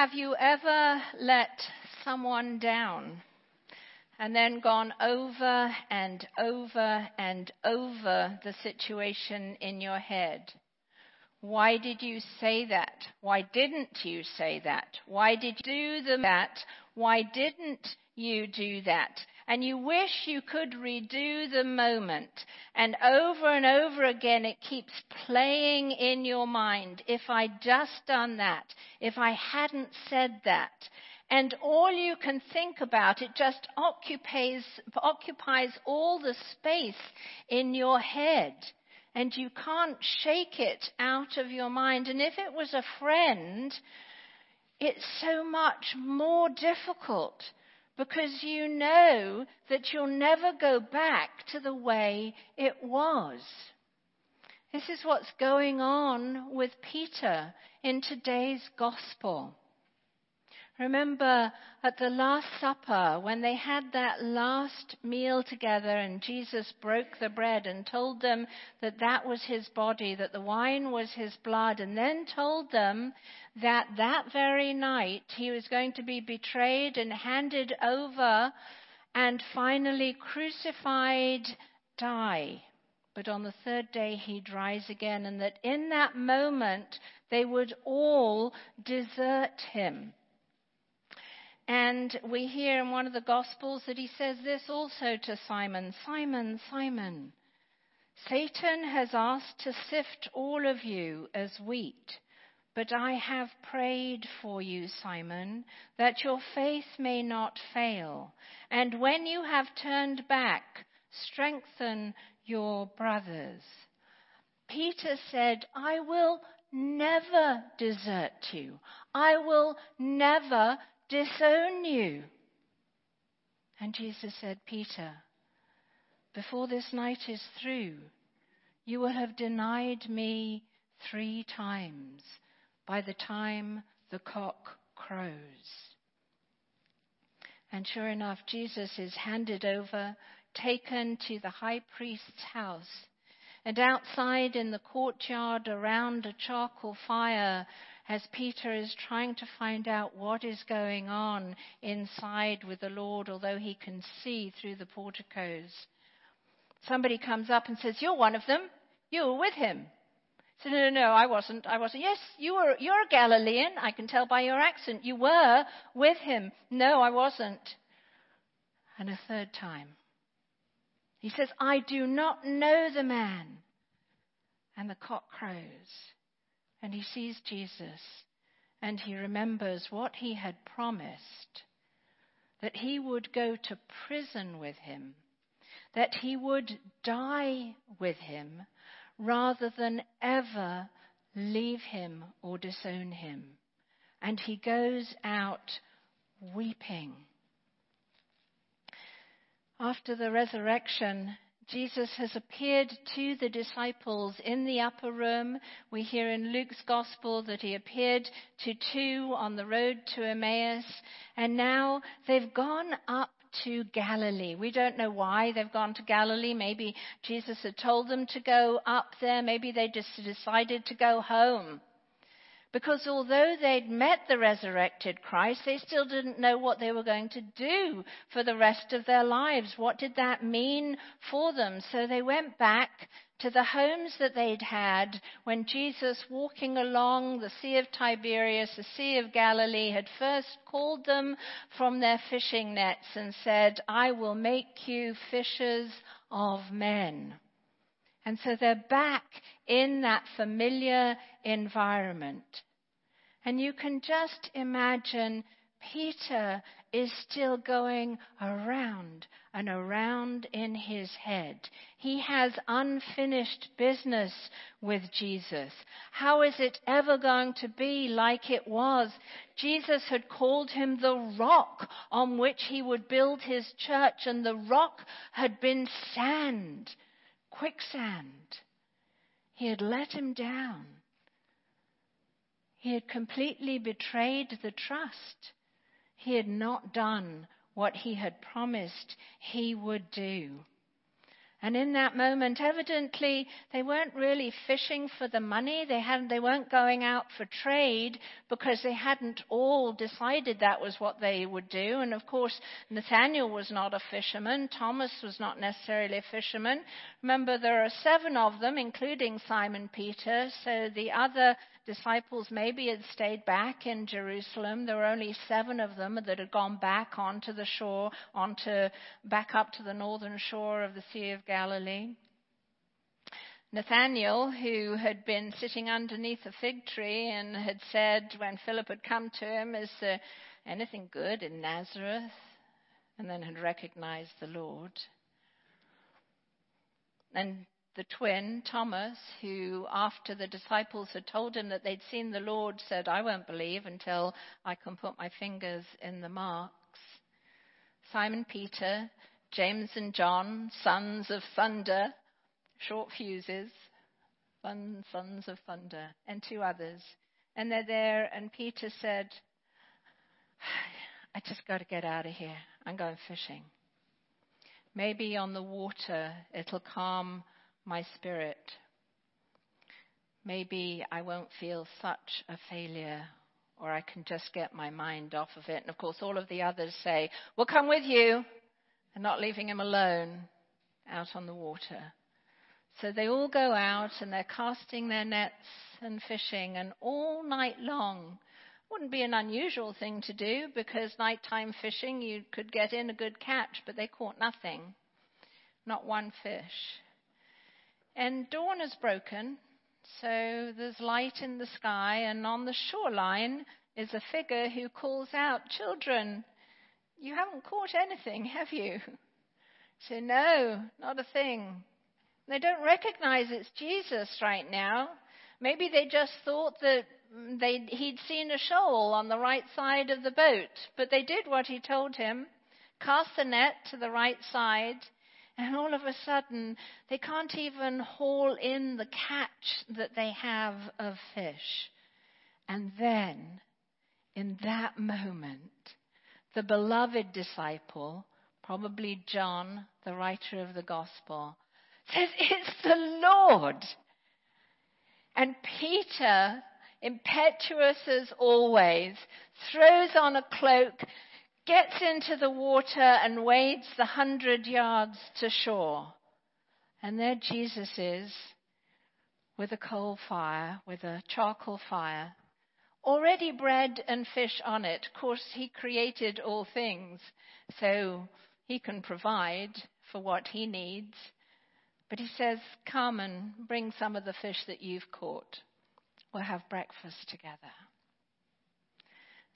Have you ever let someone down and then gone over and over and over the situation in your head? Why did you say that? Why didn't you say that? Why did you do that? Why didn't you do that? And you wish you could redo the moment. And over and over again, it keeps playing in your mind. If I'd just done that, if I hadn't said that. And all you can think about, it just occupies, occupies all the space in your head. And you can't shake it out of your mind. And if it was a friend, it's so much more difficult because you know that you'll never go back to the way it was. This is what's going on with Peter in today's gospel. Remember at the Last Supper when they had that last meal together and Jesus broke the bread and told them that that was his body, that the wine was his blood, and then told them that that very night he was going to be betrayed and handed over and finally crucified, die. But on the third day he'd rise again, and that in that moment they would all desert him. And we hear in one of the Gospels that he says this also to Simon Simon, Simon, Satan has asked to sift all of you as wheat. But I have prayed for you, Simon, that your faith may not fail. And when you have turned back, strengthen your brothers. Peter said, I will never desert you. I will never disown you. And Jesus said, Peter, before this night is through, you will have denied me three times by the time the cock crows. And sure enough, Jesus is handed over, taken to the high priest's house. And outside in the courtyard around a charcoal fire, as Peter is trying to find out what is going on inside with the Lord, although he can see through the porticos. Somebody comes up and says, You're one of them. You were with him. No, no, no, I wasn't. I wasn't. Yes, you were, you're a Galilean. I can tell by your accent. You were with him. No, I wasn't. And a third time. He says, I do not know the man. And the cock crows and he sees Jesus and he remembers what he had promised that he would go to prison with him, that he would die with him rather than ever leave him or disown him. And he goes out weeping. After the resurrection, Jesus has appeared to the disciples in the upper room. We hear in Luke's gospel that he appeared to two on the road to Emmaus, and now they've gone up to Galilee. We don't know why they've gone to Galilee. Maybe Jesus had told them to go up there. Maybe they just decided to go home. Because although they'd met the resurrected Christ, they still didn't know what they were going to do for the rest of their lives. What did that mean for them? So they went back to the homes that they'd had when Jesus, walking along the Sea of Tiberias, the Sea of Galilee, had first called them from their fishing nets and said, I will make you fishers of men. And so they're back in that familiar environment. And you can just imagine Peter is still going around and around in his head. He has unfinished business with Jesus. How is it ever going to be like it was? Jesus had called him the rock on which he would build his church, and the rock had been sand quicksand. He had let him down. He had completely betrayed the trust. He had not done what he had promised he would do. And in that moment, evidently, they weren't really fishing for the money. They, hadn't, they weren't going out for trade because they hadn't all decided that was what they would do. And of course, Nathaniel was not a fisherman. Thomas was not necessarily a fisherman. Remember, there are seven of them, including Simon Peter. So the other disciples maybe had stayed back in Jerusalem. There were only seven of them that had gone back onto the shore, onto back up to the northern shore of the Sea of Galilee. Nathanael, who had been sitting underneath a fig tree and had said when Philip had come to him, Is there anything good in Nazareth? And then had recognized the Lord. And the twin, Thomas, who, after the disciples had told him that they'd seen the Lord, said, I won't believe until I can put my fingers in the marks. Simon Peter, James and John, sons of thunder, short fuses, fun sons of thunder, and two others. And they're there, and Peter said, I just got to get out of here. I'm going fishing. Maybe on the water it'll calm my spirit. Maybe I won't feel such a failure, or I can just get my mind off of it. And of course, all of the others say, We'll come with you, and not leaving him alone out on the water. So they all go out and they're casting their nets and fishing, and all night long. Wouldn't be an unusual thing to do because nighttime fishing you could get in a good catch, but they caught nothing. Not one fish. And dawn is broken, so there's light in the sky, and on the shoreline is a figure who calls out, Children, you haven't caught anything, have you? Say, No, not a thing. They don't recognize it's Jesus right now. Maybe they just thought that he'd seen a shoal on the right side of the boat, but they did what he told him cast the net to the right side and all of a sudden, they can't even haul in the catch that they have of fish. And then, in that moment, the beloved disciple, probably John, the writer of the gospel, says, It's the Lord. And Peter, impetuous as always, throws on a cloak gets into the water and wades the hundred yards to shore. And there Jesus is with a coal fire, with a charcoal fire, already bread and fish on it. Of course, he created all things, so he can provide for what he needs. But he says, Come and bring some of the fish that you've caught. We'll have breakfast together.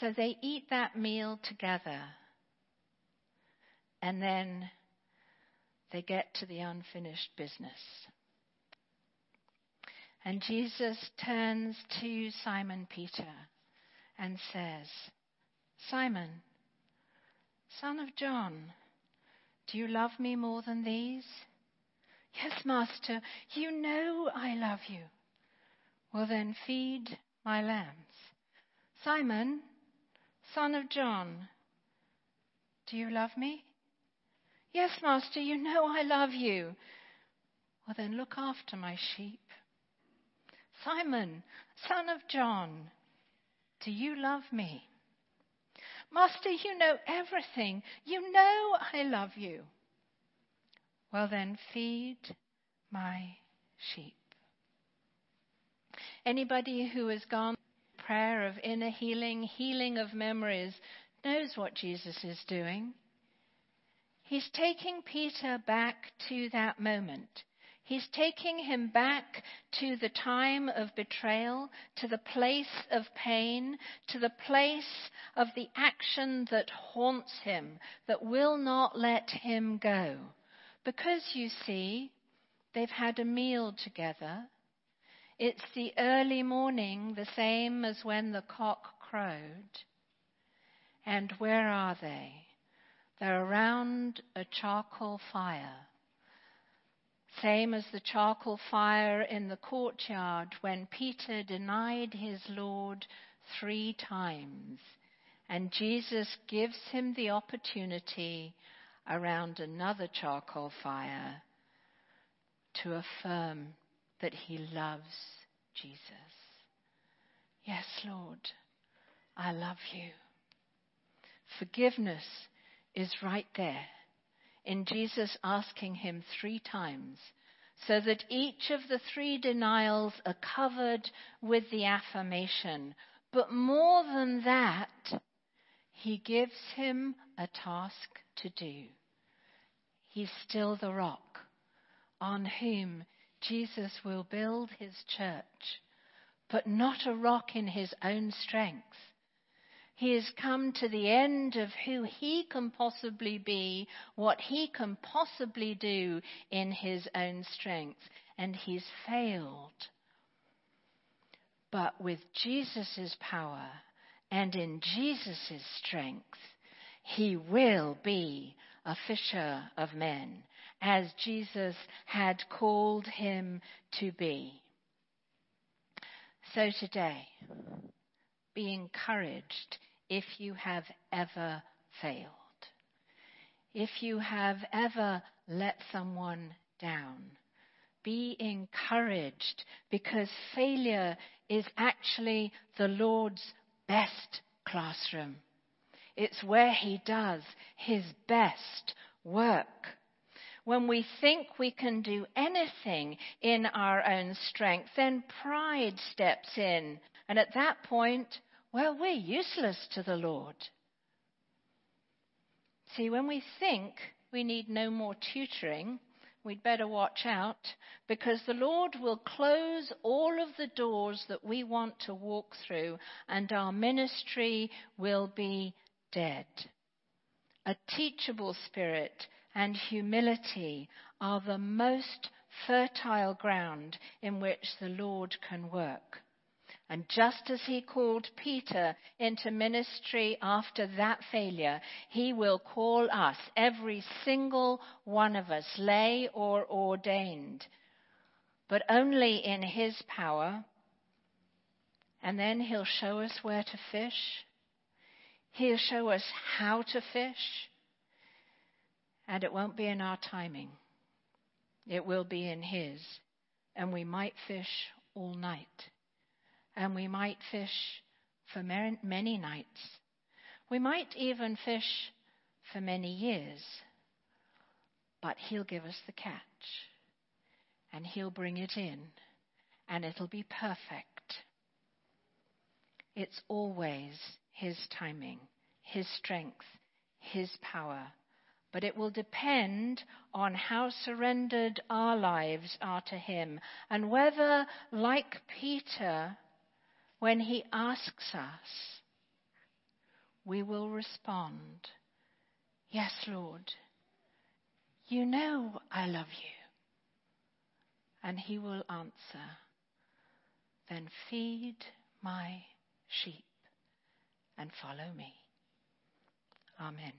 So they eat that meal together. And then they get to the unfinished business. And Jesus turns to Simon Peter and says, Simon, son of John, do you love me more than these? Yes, Master, you know I love you. Well, then feed my lambs. Simon, son of John, do you love me? Yes, Master, you know I love you. Well, then look after my sheep. Simon, son of John, do you love me? Master, you know everything. You know I love you. Well, then feed my sheep. Anybody who has gone prayer of inner healing, healing of memories, knows what Jesus is doing. He's taking Peter back to that moment. He's taking him back to the time of betrayal, to the place of pain, to the place of the action that haunts him, that will not let him go. Because, you see, they've had a meal together. It's the early morning, the same as when the cock crowed. And where are they? They're around a charcoal fire. Same as the charcoal fire in the courtyard when Peter denied his Lord three times. And Jesus gives him the opportunity around another charcoal fire to affirm that he loves Jesus. Yes, Lord, I love you. Forgiveness is right there in Jesus asking him three times, so that each of the three denials are covered with the affirmation. But more than that, he gives him a task to do. He's still the rock on whom Jesus will build his church, but not a rock in his own strength. He has come to the end of who he can possibly be, what he can possibly do in his own strength, and he's failed. But with Jesus' power and in Jesus' strength, he will be a fisher of men, as Jesus had called him to be. So today, be encouraged if you have ever failed. If you have ever let someone down, be encouraged because failure is actually the Lord's best classroom. It's where He does His best work. When we think we can do anything in our own strength, then pride steps in. And at that point, well, we're useless to the Lord. See, when we think we need no more tutoring, we'd better watch out because the Lord will close all of the doors that we want to walk through and our ministry will be dead. A teachable spirit and humility are the most fertile ground in which the Lord can work. And just as he called Peter into ministry after that failure, he will call us, every single one of us, lay or ordained, but only in his power. And then he'll show us where to fish. He'll show us how to fish. And it won't be in our timing. It will be in his. And we might fish all night and we might fish for many nights. We might even fish for many years. But He'll give us the catch, and He'll bring it in, and it'll be perfect. It's always His timing, His strength, His power. But it will depend on how surrendered our lives are to Him, and whether, like Peter, when he asks us, we will respond, Yes, Lord, you know I love you. And he will answer, Then feed my sheep and follow me. Amen.